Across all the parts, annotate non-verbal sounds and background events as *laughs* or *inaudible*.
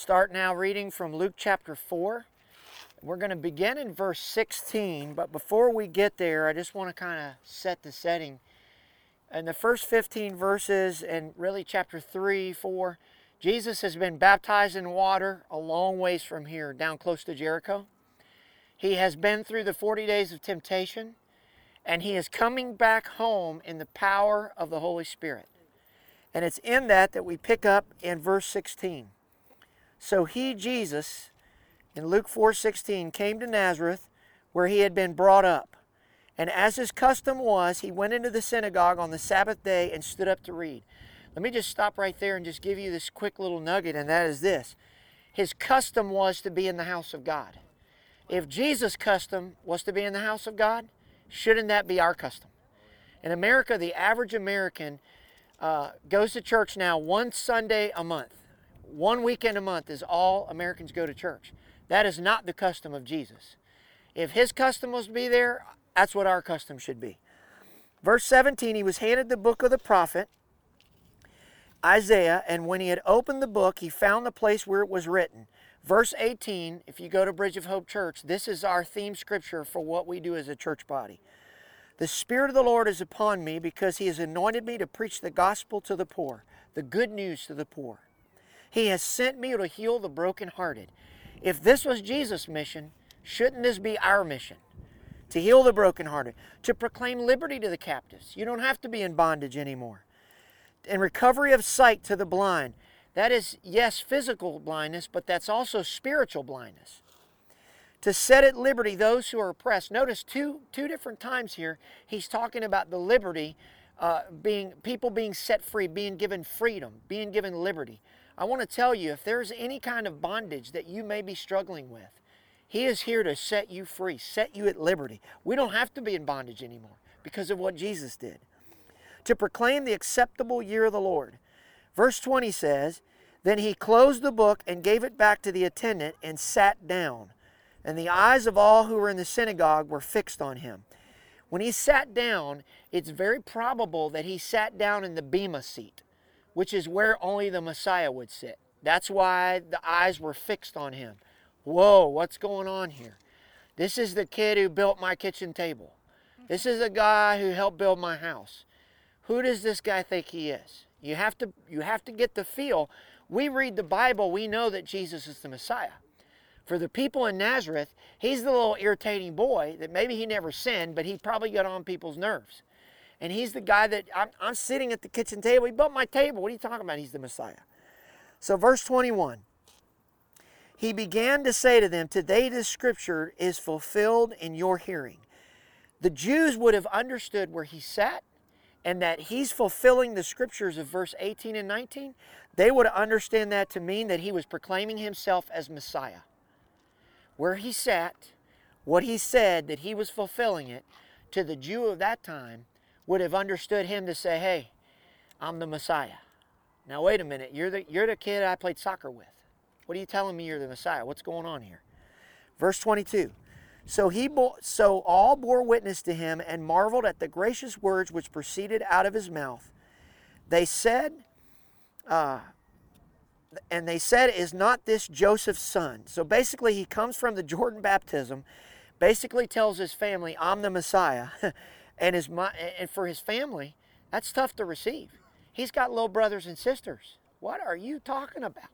start now reading from Luke chapter 4. We're going to begin in verse 16, but before we get there, I just want to kind of set the setting. In the first 15 verses, and really chapter 3, 4, Jesus has been baptized in water a long ways from here, down close to Jericho. He has been through the 40 days of temptation, and he is coming back home in the power of the Holy Spirit. And it's in that that we pick up in verse 16. So he, Jesus, in Luke 4:16, came to Nazareth, where he had been brought up. And as his custom was, he went into the synagogue on the Sabbath day and stood up to read. Let me just stop right there and just give you this quick little nugget, and that is this. His custom was to be in the house of God. If Jesus' custom was to be in the house of God, shouldn't that be our custom? In America, the average American uh, goes to church now one Sunday a month. One weekend a month is all Americans go to church. That is not the custom of Jesus. If his custom was to be there, that's what our custom should be. Verse 17, he was handed the book of the prophet Isaiah, and when he had opened the book, he found the place where it was written. Verse 18, if you go to Bridge of Hope Church, this is our theme scripture for what we do as a church body. The Spirit of the Lord is upon me because He has anointed me to preach the gospel to the poor, the good news to the poor. He has sent me to heal the brokenhearted. If this was Jesus' mission, shouldn't this be our mission? To heal the brokenhearted, to proclaim liberty to the captives. You don't have to be in bondage anymore. And recovery of sight to the blind. That is, yes, physical blindness, but that's also spiritual blindness to set at liberty those who are oppressed. Notice two, two different times here, he's talking about the liberty, uh, being people being set free, being given freedom, being given liberty. I want to tell you if there's any kind of bondage that you may be struggling with, he is here to set you free, set you at liberty. We don't have to be in bondage anymore because of what Jesus did. To proclaim the acceptable year of the Lord. Verse 20 says, Then he closed the book and gave it back to the attendant and sat down and the eyes of all who were in the synagogue were fixed on him. When he sat down, it's very probable that he sat down in the Bema seat, which is where only the Messiah would sit. That's why the eyes were fixed on him. Whoa, what's going on here? This is the kid who built my kitchen table. This is the guy who helped build my house. Who does this guy think he is? You have to you have to get the feel. We read the Bible, we know that Jesus is the Messiah. For the people in Nazareth, he's the little irritating boy that maybe he never sinned, but he probably got on people's nerves. And he's the guy that I'm, I'm sitting at the kitchen table. He built my table. What are you talking about? He's the Messiah. So, verse 21 He began to say to them, Today this scripture is fulfilled in your hearing. The Jews would have understood where he sat and that he's fulfilling the scriptures of verse 18 and 19. They would understand that to mean that he was proclaiming himself as Messiah where he sat, what he said, that he was fulfilling it, to the Jew of that time would have understood him to say, Hey, I'm the Messiah. Now, wait a minute. You're the, you're the kid I played soccer with. What are you telling me you're the Messiah? What's going on here? Verse 22. So he bo- so all bore witness to him and marveled at the gracious words which proceeded out of his mouth. They said, uh, and they said, Is not this Joseph's son? So basically, he comes from the Jordan baptism, basically tells his family, I'm the Messiah. *laughs* and, his, and for his family, that's tough to receive. He's got little brothers and sisters. What are you talking about?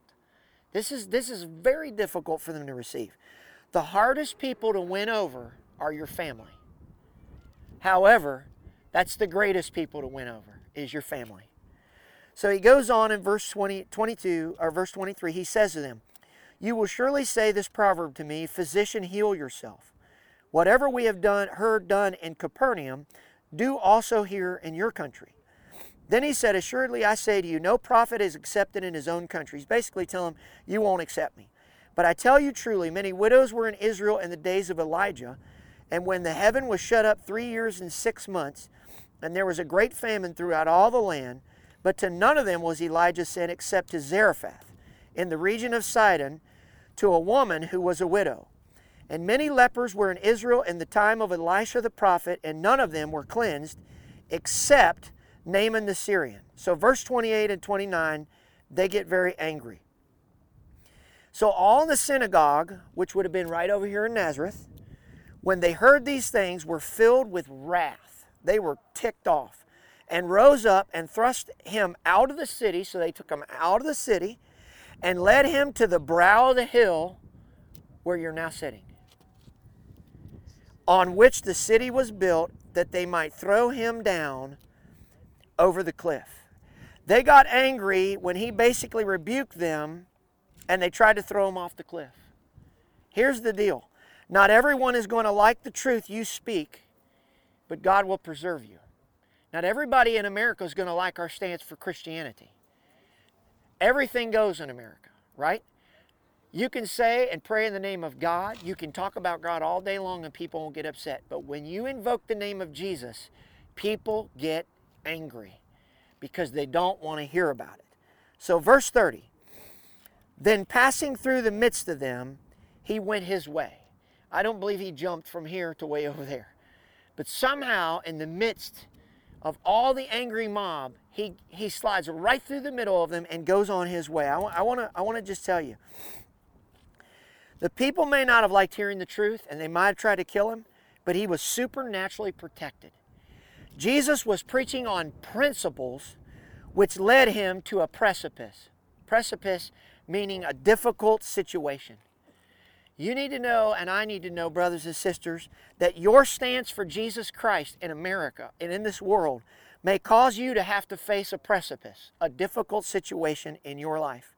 This is, this is very difficult for them to receive. The hardest people to win over are your family. However, that's the greatest people to win over is your family. So he goes on in verse 20, 22 or verse 23. He says to them, You will surely say this proverb to me, Physician, heal yourself. Whatever we have done, heard done in Capernaum, do also here in your country. Then he said, Assuredly I say to you, no prophet is accepted in his own country. He's basically telling them, You won't accept me. But I tell you truly, many widows were in Israel in the days of Elijah, and when the heaven was shut up three years and six months, and there was a great famine throughout all the land, but to none of them was Elijah sent except to Zarephath in the region of Sidon to a woman who was a widow. And many lepers were in Israel in the time of Elisha the prophet, and none of them were cleansed except Naaman the Syrian. So, verse 28 and 29, they get very angry. So all in the synagogue, which would have been right over here in Nazareth, when they heard these things, were filled with wrath. They were ticked off and rose up and thrust him out of the city. So they took him out of the city and led him to the brow of the hill where you're now sitting, on which the city was built that they might throw him down over the cliff. They got angry when he basically rebuked them and they tried to throw him off the cliff. Here's the deal not everyone is going to like the truth you speak, but God will preserve you. Not everybody in America is going to like our stance for Christianity. Everything goes in America, right? You can say and pray in the name of God. You can talk about God all day long and people won't get upset. But when you invoke the name of Jesus, people get angry because they don't want to hear about it. So, verse 30 Then passing through the midst of them, he went his way. I don't believe he jumped from here to way *laughs* over there. But somehow, in the midst of all the angry mob, he, he slides right through the middle of them and goes on his way. I, I want to I wanna just tell you the people may not have liked hearing the truth and they might have tried to kill him, but he was supernaturally protected. Jesus was preaching on principles which led him to a precipice. Precipice meaning a difficult situation. You need to know, and I need to know, brothers and sisters, that your stance for Jesus Christ in America and in this world may cause you to have to face a precipice, a difficult situation in your life.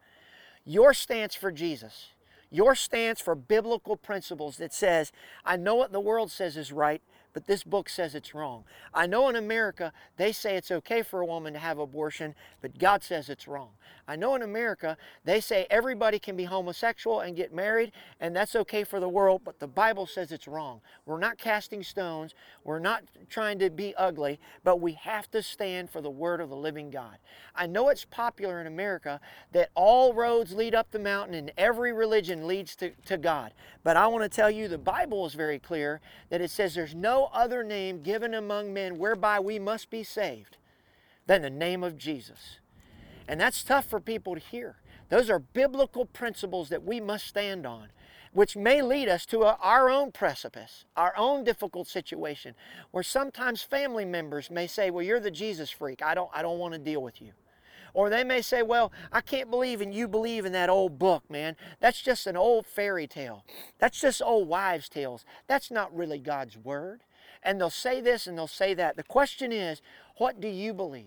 Your stance for Jesus, your stance for biblical principles that says, I know what the world says is right, but this book says it's wrong. I know in America they say it's okay for a woman to have abortion, but God says it's wrong. I know in America they say everybody can be homosexual and get married, and that's okay for the world, but the Bible says it's wrong. We're not casting stones, we're not trying to be ugly, but we have to stand for the word of the living God. I know it's popular in America that all roads lead up the mountain and every religion leads to, to God. But I want to tell you the Bible is very clear that it says there's no other name given among men whereby we must be saved than the name of Jesus. And that's tough for people to hear. Those are biblical principles that we must stand on, which may lead us to our own precipice, our own difficult situation, where sometimes family members may say, Well, you're the Jesus freak. I don't, I don't want to deal with you. Or they may say, Well, I can't believe in you believe in that old book, man. That's just an old fairy tale. That's just old wives' tales. That's not really God's word. And they'll say this and they'll say that. The question is, what do you believe?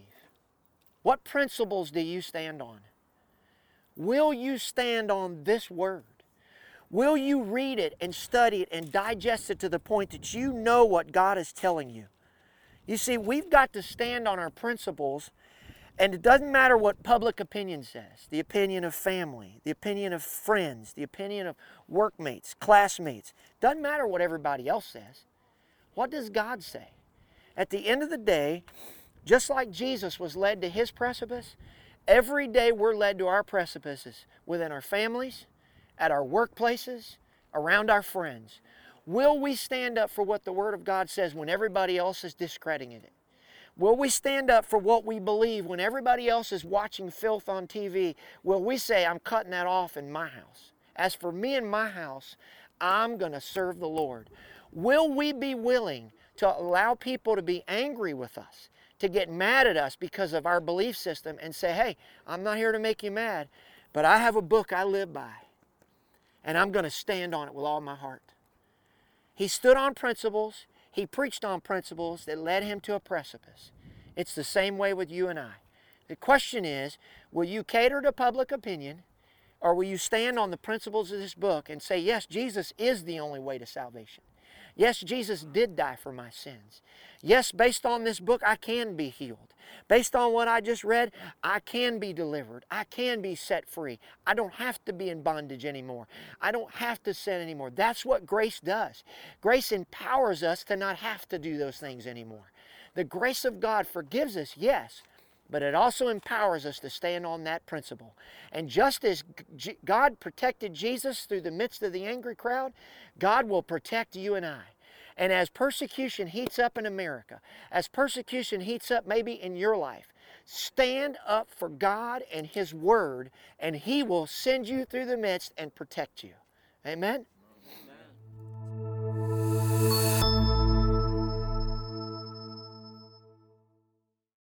What principles do you stand on? Will you stand on this word? Will you read it and study it and digest it to the point that you know what God is telling you? You see, we've got to stand on our principles, and it doesn't matter what public opinion says the opinion of family, the opinion of friends, the opinion of workmates, classmates. Doesn't matter what everybody else says. What does God say? At the end of the day, just like Jesus was led to his precipice, every day we're led to our precipices within our families, at our workplaces, around our friends. Will we stand up for what the Word of God says when everybody else is discrediting it? Will we stand up for what we believe when everybody else is watching filth on TV? Will we say, I'm cutting that off in my house? As for me and my house, I'm going to serve the Lord. Will we be willing to allow people to be angry with us, to get mad at us because of our belief system and say, hey, I'm not here to make you mad, but I have a book I live by, and I'm going to stand on it with all my heart. He stood on principles, he preached on principles that led him to a precipice. It's the same way with you and I. The question is will you cater to public opinion? Or will you stand on the principles of this book and say, yes, Jesus is the only way to salvation? Yes, Jesus did die for my sins. Yes, based on this book, I can be healed. Based on what I just read, I can be delivered. I can be set free. I don't have to be in bondage anymore. I don't have to sin anymore. That's what grace does. Grace empowers us to not have to do those things anymore. The grace of God forgives us, yes, but it also empowers us to stand on that principle. And just as God protected Jesus through the midst of the angry crowd, God will protect you and I. And as persecution heats up in America, as persecution heats up maybe in your life, Stand up for God and His Word, and He will send you through the midst and protect you. Amen? Amen.